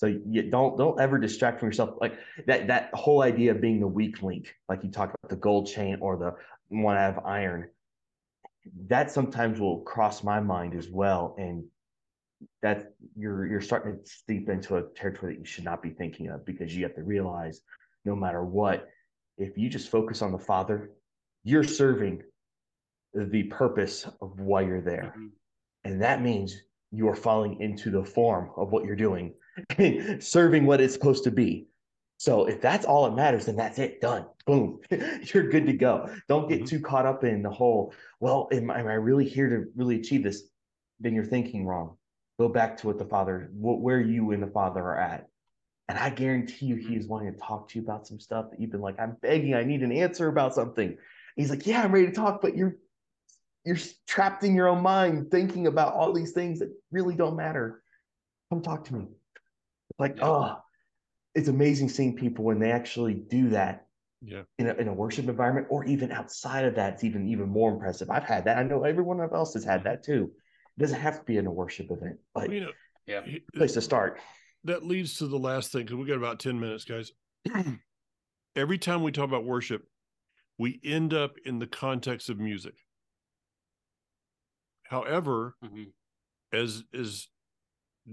So you don't don't ever distract from yourself. Like that that whole idea of being the weak link, like you talk about the gold chain or the one out of iron. That sometimes will cross my mind as well, and that you're you're starting to steep into a territory that you should not be thinking of because you have to realize, no matter what, if you just focus on the Father, you're serving the purpose of why you're there. Mhm. And that means you are falling into the form of what you're doing, serving what it's supposed to be. So if that's all that matters, then that's it. Done. Boom. you're good to go. Don't get Mhm. too caught up in the whole, well, am, am I really here to really achieve this? Then you're thinking wrong. Go back to what the Father, wh- where you and the Father are at. And I guarantee you, he is wanting to talk to you about some stuff that you've been like, I'm begging, I need an answer about something. He's like, Yeah, I'm ready to talk, but you're you're trapped in your own mind thinking about all these things that really don't matter. Come talk to me. Like, Yeah. oh, it's amazing seeing people when they actually do that Yeah. in a, in a worship environment or even outside of that. It's even even more impressive. I've had that. I know everyone else has had that too. It doesn't have to be in a worship event, but Well, you know, Yeah. place to start. that leads to the last thing because we got about 10 minutes guys every time we talk about worship we end up in the context of music however Mhm. as as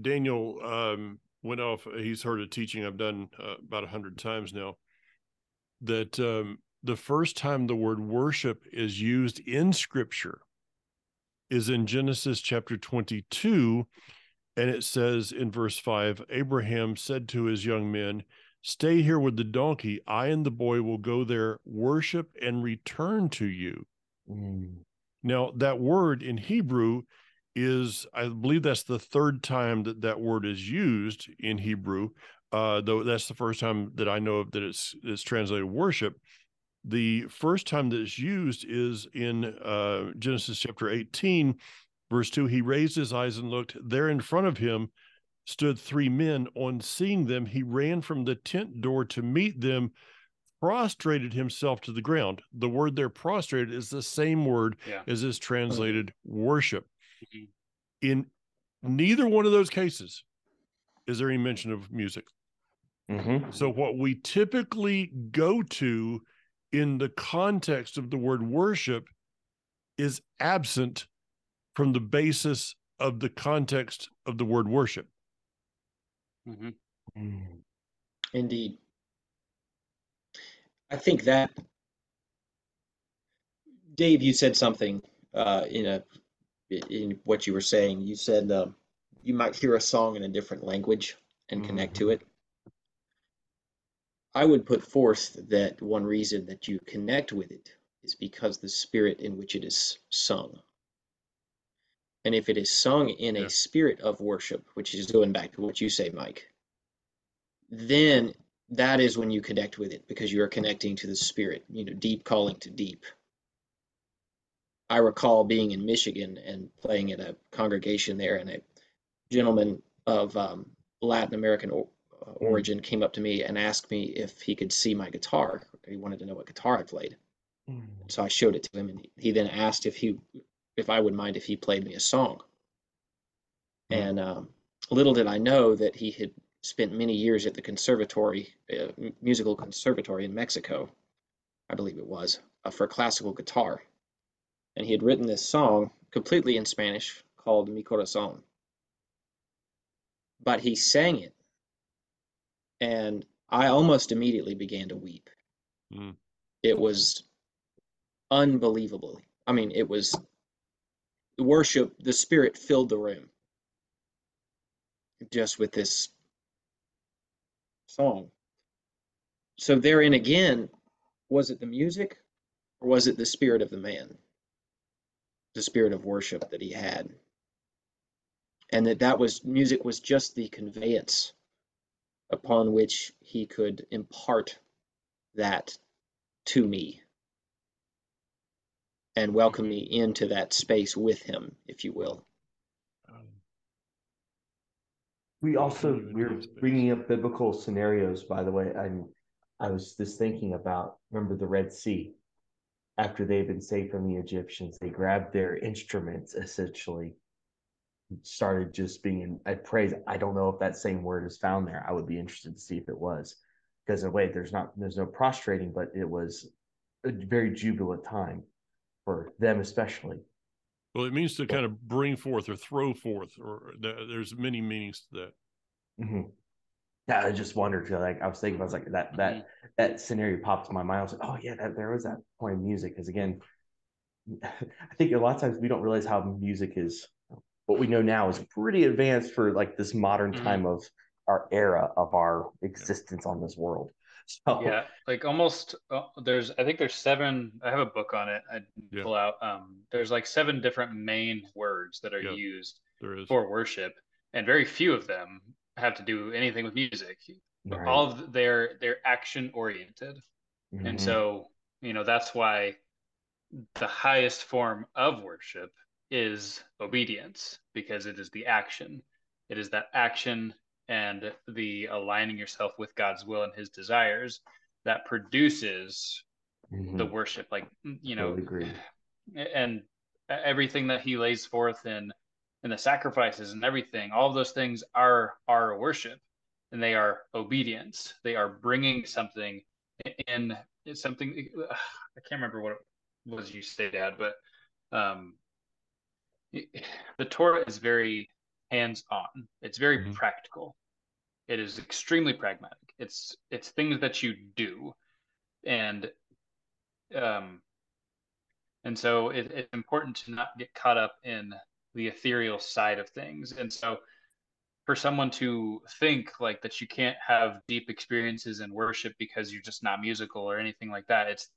daniel um went off he's heard a teaching i've done uh, about a hundred times now that um the first time the word worship is used in scripture is in genesis chapter 22 and it says in verse 5 Abraham said to his young men, Stay here with the donkey. I and the boy will go there, worship, and return to you. Mm, Now, that word in Hebrew is, I believe that's the third time that that word is used in Hebrew, uh, though that's the first time that I know of that it's, it's translated worship. The first time that it's used is in uh, Genesis chapter 18, verse 2. He raised his eyes and looked. There in front of him stood three men. On seeing them, he ran from the tent door to meet them, prostrated himself to the ground. The word there, prostrated, is the same word Yeah. as is translated worship. In neither one of those cases is there any mention of music. mhm. So, what we typically go to in the context of the word worship is absent from the basis of the context of the word worship. Mhm. Mm. Indeed. I think that Dave, you said something uh, in a in what you were saying. You said um, you might hear a song in a different language and connect to it. I would put forth that one reason that you connect with it is because the spirit in which it is sung. And if it is sung in Yeah. a spirit of worship, which is going back to what you say, Mike, then that is when you connect with it because you are connecting to the spirit, you know, deep calling to deep. I recall being in Michigan and playing at a congregation there, and a gentleman of um, Latin American or, uh, origin came up to me and asked me if he could see my guitar. He wanted to know what guitar I played. Mm. So I showed it to him, and he then asked if he, if I would mind if he played me a song. Mhm. And um, little did I know that he had spent many years at the conservatory, uh, musical conservatory in Mexico, I believe it was, uh, for classical guitar. And he had written this song completely in Spanish called Mi Corazón. But he sang it, and I almost immediately began to weep. Mm. It was unbelievable. I mean, it was the worship, the spirit filled the room just with this song. So, therein again, was it the music or was it the spirit of the man? The spirit of worship that he had. And that that was music was just the conveyance upon which he could impart that to me and welcome me into that space with him, if you will. Um, We also we're bringing up biblical scenarios. By the way, I'm I was just thinking about remember the Red Sea. After they've been saved from the Egyptians, they grabbed their instruments essentially, started just being I praise. I don't know if that same word is found there. I would be interested to see if it was, because in a way there's not there's no prostrating, but it was a very jubilant time for them especially. Well, it means to kind of bring forth or throw forth, or there's many meanings to that. hmm Yeah, I just wondered. Like I was thinking, I was like that that that scenario popped in my mind. I was like, oh yeah, that, there was that point of music. Because again, I think a lot of times we don't realize how music is. What we know now is pretty advanced for like this modern Mhm. time of our era of our existence on this world. So Yeah, like almost uh, there's I think there's seven I have a book on it I Yeah. pull out um there's like seven different main words that are Yeah. used There is. for worship and very few of them have to do anything with music. right. All of their they're action oriented. And Mhm. so, you know, that's why the highest form of worship is obedience because it is the action. It is that action and the aligning yourself with God's will and his desires that produces Mhm. the worship. Like, you know, and everything that he lays forth in in the sacrifices and everything all of those things are are worship and they are obedience. They are bringing something in something i can't remember what it was you say dad but um the torah is very hands on it's very Mhm. practical. It is extremely pragmatic. It's it's things that you do. And um and so it, it's important to not get caught up in the ethereal side of things. And so for someone to think like that you can't have deep experiences in worship because you're just not musical or anything like that, it's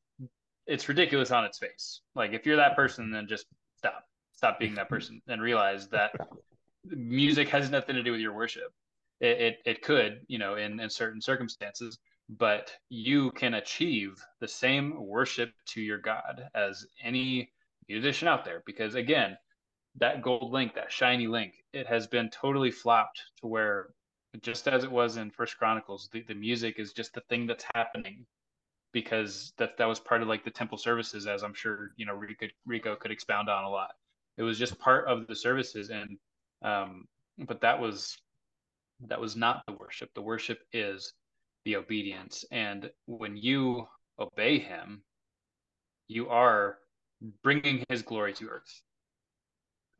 it's ridiculous on its face. Like if you're that person, then just stop. Stop being that person and realize that music has nothing to do with your worship. It it, it could, you know, in, in certain circumstances, but you can achieve the same worship to your God as any musician out there. Because again, that gold link, that shiny link, it has been totally flopped to where just as it was in First Chronicles, the, the music is just the thing that's happening because that that was part of like the temple services, as I'm sure you know Rico, Rico could expound on a lot. It was just part of the services, and um, but that was that was not the worship. The worship is the obedience, and when you obey Him, you are bringing His glory to earth.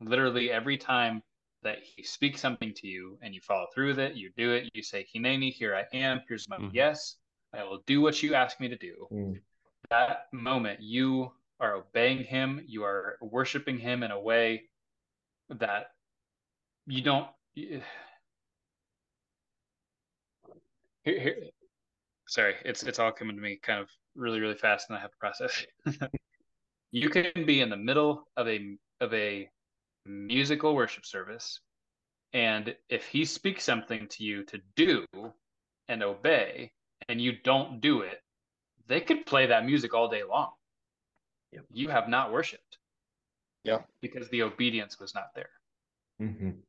Literally every time that He speaks something to you and you follow through with it, you do it. You say, "Hineni, here I am. Here's my Mhm. yes. I will do what you ask me to do." Mm. that moment you are obeying him you are worshiping him in a way that you don't here, here, sorry it's it's all coming to me kind of really really fast and i have to process you can be in the middle of a of a musical worship service and if he speaks something to you to do and obey and you don't do it they could play that music all day long Yep. you have not worshiped Yeah. because the obedience was not there Mhm.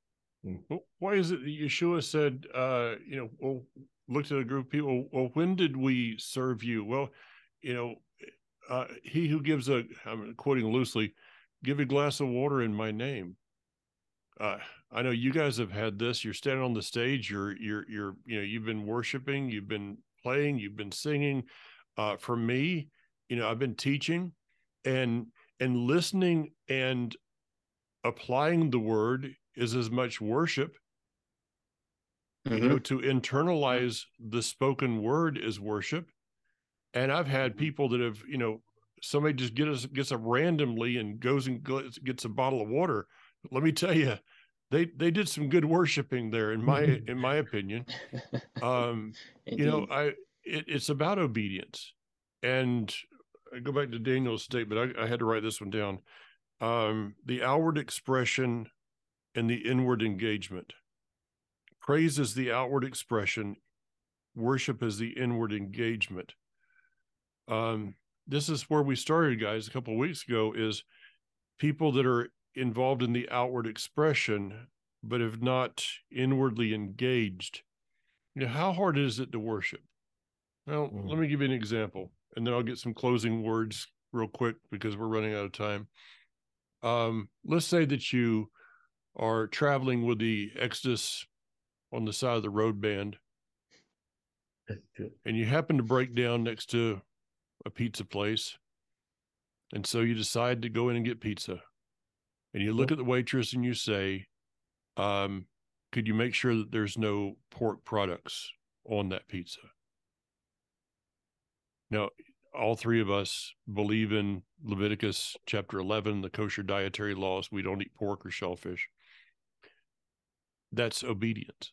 Well, why is it that Yeshua said, uh, you know, well, looked at a group of people, well, when did we serve you? Well, you know, uh, he who gives a, I'm quoting loosely, give a glass of water in my name. uh, I know you guys have had this. You're standing on the stage. You're you're you're you know you've been worshiping. You've been playing. You've been singing. Uh, for me, you know, I've been teaching, and and listening and applying the word is as much worship. You know, to internalize the spoken word is worship. And I've had people that have, you know, somebody just get us gets up randomly and goes and gets, a bottle of water. Let me tell you, they they did some good worshiping there, in my in my opinion. Um, you know, I it, it's about obedience, and I go back to Daniel's statement. I, I had to write this one down. Um, the outward expression and the inward engagement. Praise is the outward expression. Worship is the inward engagement. Um, this is where we started, guys, a couple of weeks ago. Is people that are involved in the outward expression but have not inwardly engaged. You know, how hard is it to worship? Well, Mm. let me give you an example, and then I'll get some closing words real quick because we're running out of time. Um, let's say that you are traveling with the Exodus on the side of the road band, and you happen to break down next to a pizza place. And so you decide to go in and get pizza. And you look at the waitress and you say, um, could you make sure that there's no pork products on that pizza? Now, all three of us believe in Leviticus chapter 11, the kosher dietary laws. We don't eat pork or shellfish. That's obedience.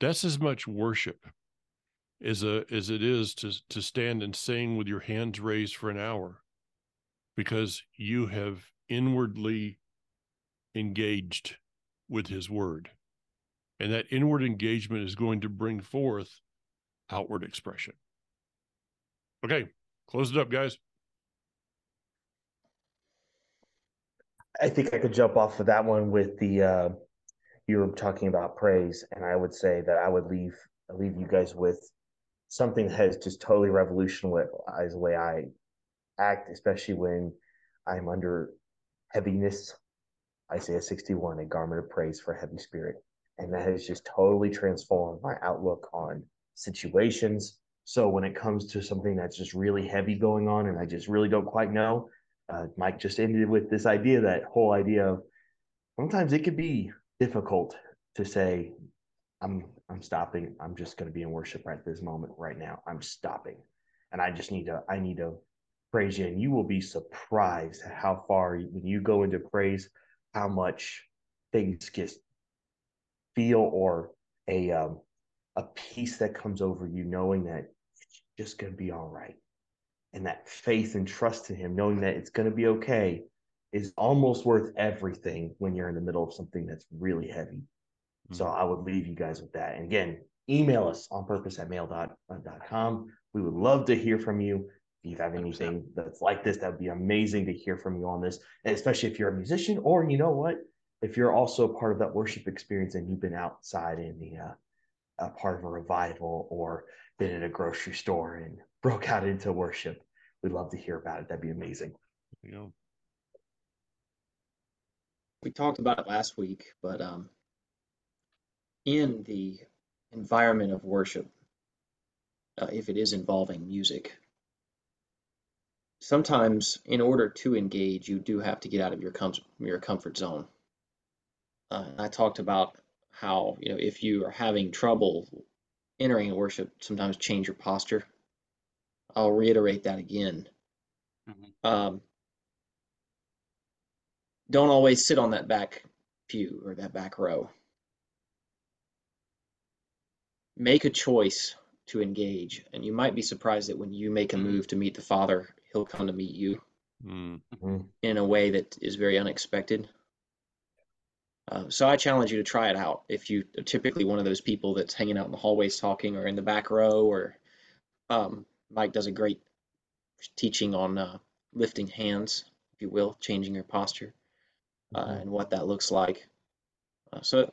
That's as much worship as a as it is to to stand and sing with your hands raised for an hour because you have inwardly engaged with his word. And that inward engagement is going to bring forth outward expression. Okay close it up guys. I think I could jump off of that one with the uh you were talking about praise, and I would say that I would leave leave you guys with something that has just totally revolutionized the way I act, especially when I'm under heaviness. Isaiah 61, a garment of praise for a heavy spirit. And that has just totally transformed my outlook on situations. So when it comes to something that's just really heavy going on and I just really don't quite know, uh, Mike just ended with this idea that whole idea of sometimes it could be difficult to say, I'm I'm stopping. I'm just going to be in worship right this moment, right now. I'm stopping, and I just need to I need to praise you. And you will be surprised how far when you go into praise, how much things get feel or a um, a peace that comes over you, knowing that it's just going to be all right, and that faith and trust in Him, knowing that it's going to be okay, is almost worth everything when you're in the middle of something that's really heavy. So I would leave you guys with that. And again, email us on purpose at mail.com. We would love to hear from you. If you have anything that's like this, that would be amazing to hear from you on this. And especially if you're a musician, or you know what, if you're also part of that worship experience and you've been outside in the uh, a part of a revival or been in a grocery store and broke out into worship, we'd love to hear about it. That'd be amazing. you know we talked about it last week, but um, in the environment of worship, uh, if it is involving music, sometimes in order to engage, you do have to get out of your com- your comfort zone. Uh, I talked about how you know if you are having trouble entering a worship, sometimes change your posture. I'll reiterate that again. Mhm. Um, don't always sit on that back pew or that back row. Make a choice to engage, and you might be surprised that when you make a move to meet the Father, He'll come to meet you Mm, in a way that is very unexpected. Uh, so I challenge you to try it out. If you are typically one of those people that's hanging out in the hallways talking, or in the back row, or um, Mike does a great teaching on uh, lifting hands, if you will, changing your posture, uh, Mhm. and what that looks like. Uh, so a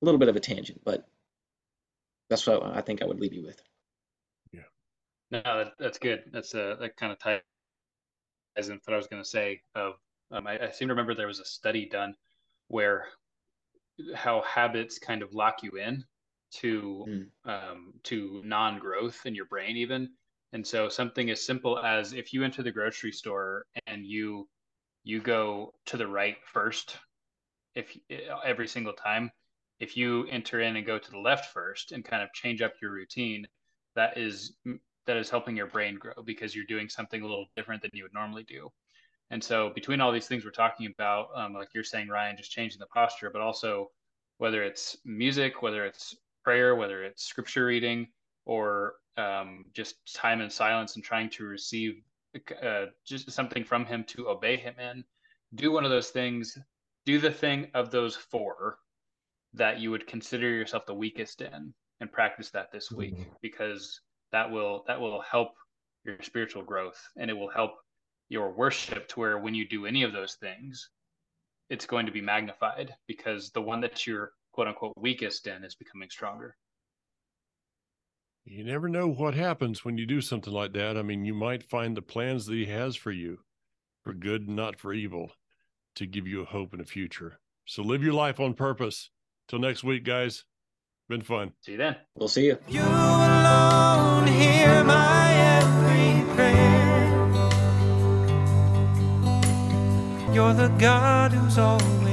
little bit of a tangent, but that's what I think I would leave you with. Yeah. No, that, that's good. That's a that kind of ties into what I was going to say. Of um, I, I seem to remember there was a study done where how habits kind of lock you in to Mm. um, to non-growth in your brain even and so something as simple as if you enter the grocery store and you you go to the right first if every single time if you enter in and go to the left first and kind of change up your routine that is that is helping your brain grow because you're doing something a little different than you would normally do. And so between all these things we're talking about um, like you're saying ryan just changing the posture but also whether it's music whether it's prayer whether it's scripture reading or um, just time in silence and trying to receive uh, just something from him to obey him in do one of those things do the thing of those four that you would consider yourself the weakest in and practice that this week Mhm. because that will that will help your spiritual growth and it will help your worship to where when you do any of those things it's going to be magnified because the one that you're quote unquote weakest in is becoming stronger You never know what happens when you do something like that. I mean, you might find the plans that he has for you for good not for evil to give you a hope and a future. So live your life on purpose. Till next week, guys. Been fun. see you then We'll see you. You alone hear my every prayer. You're the God who's always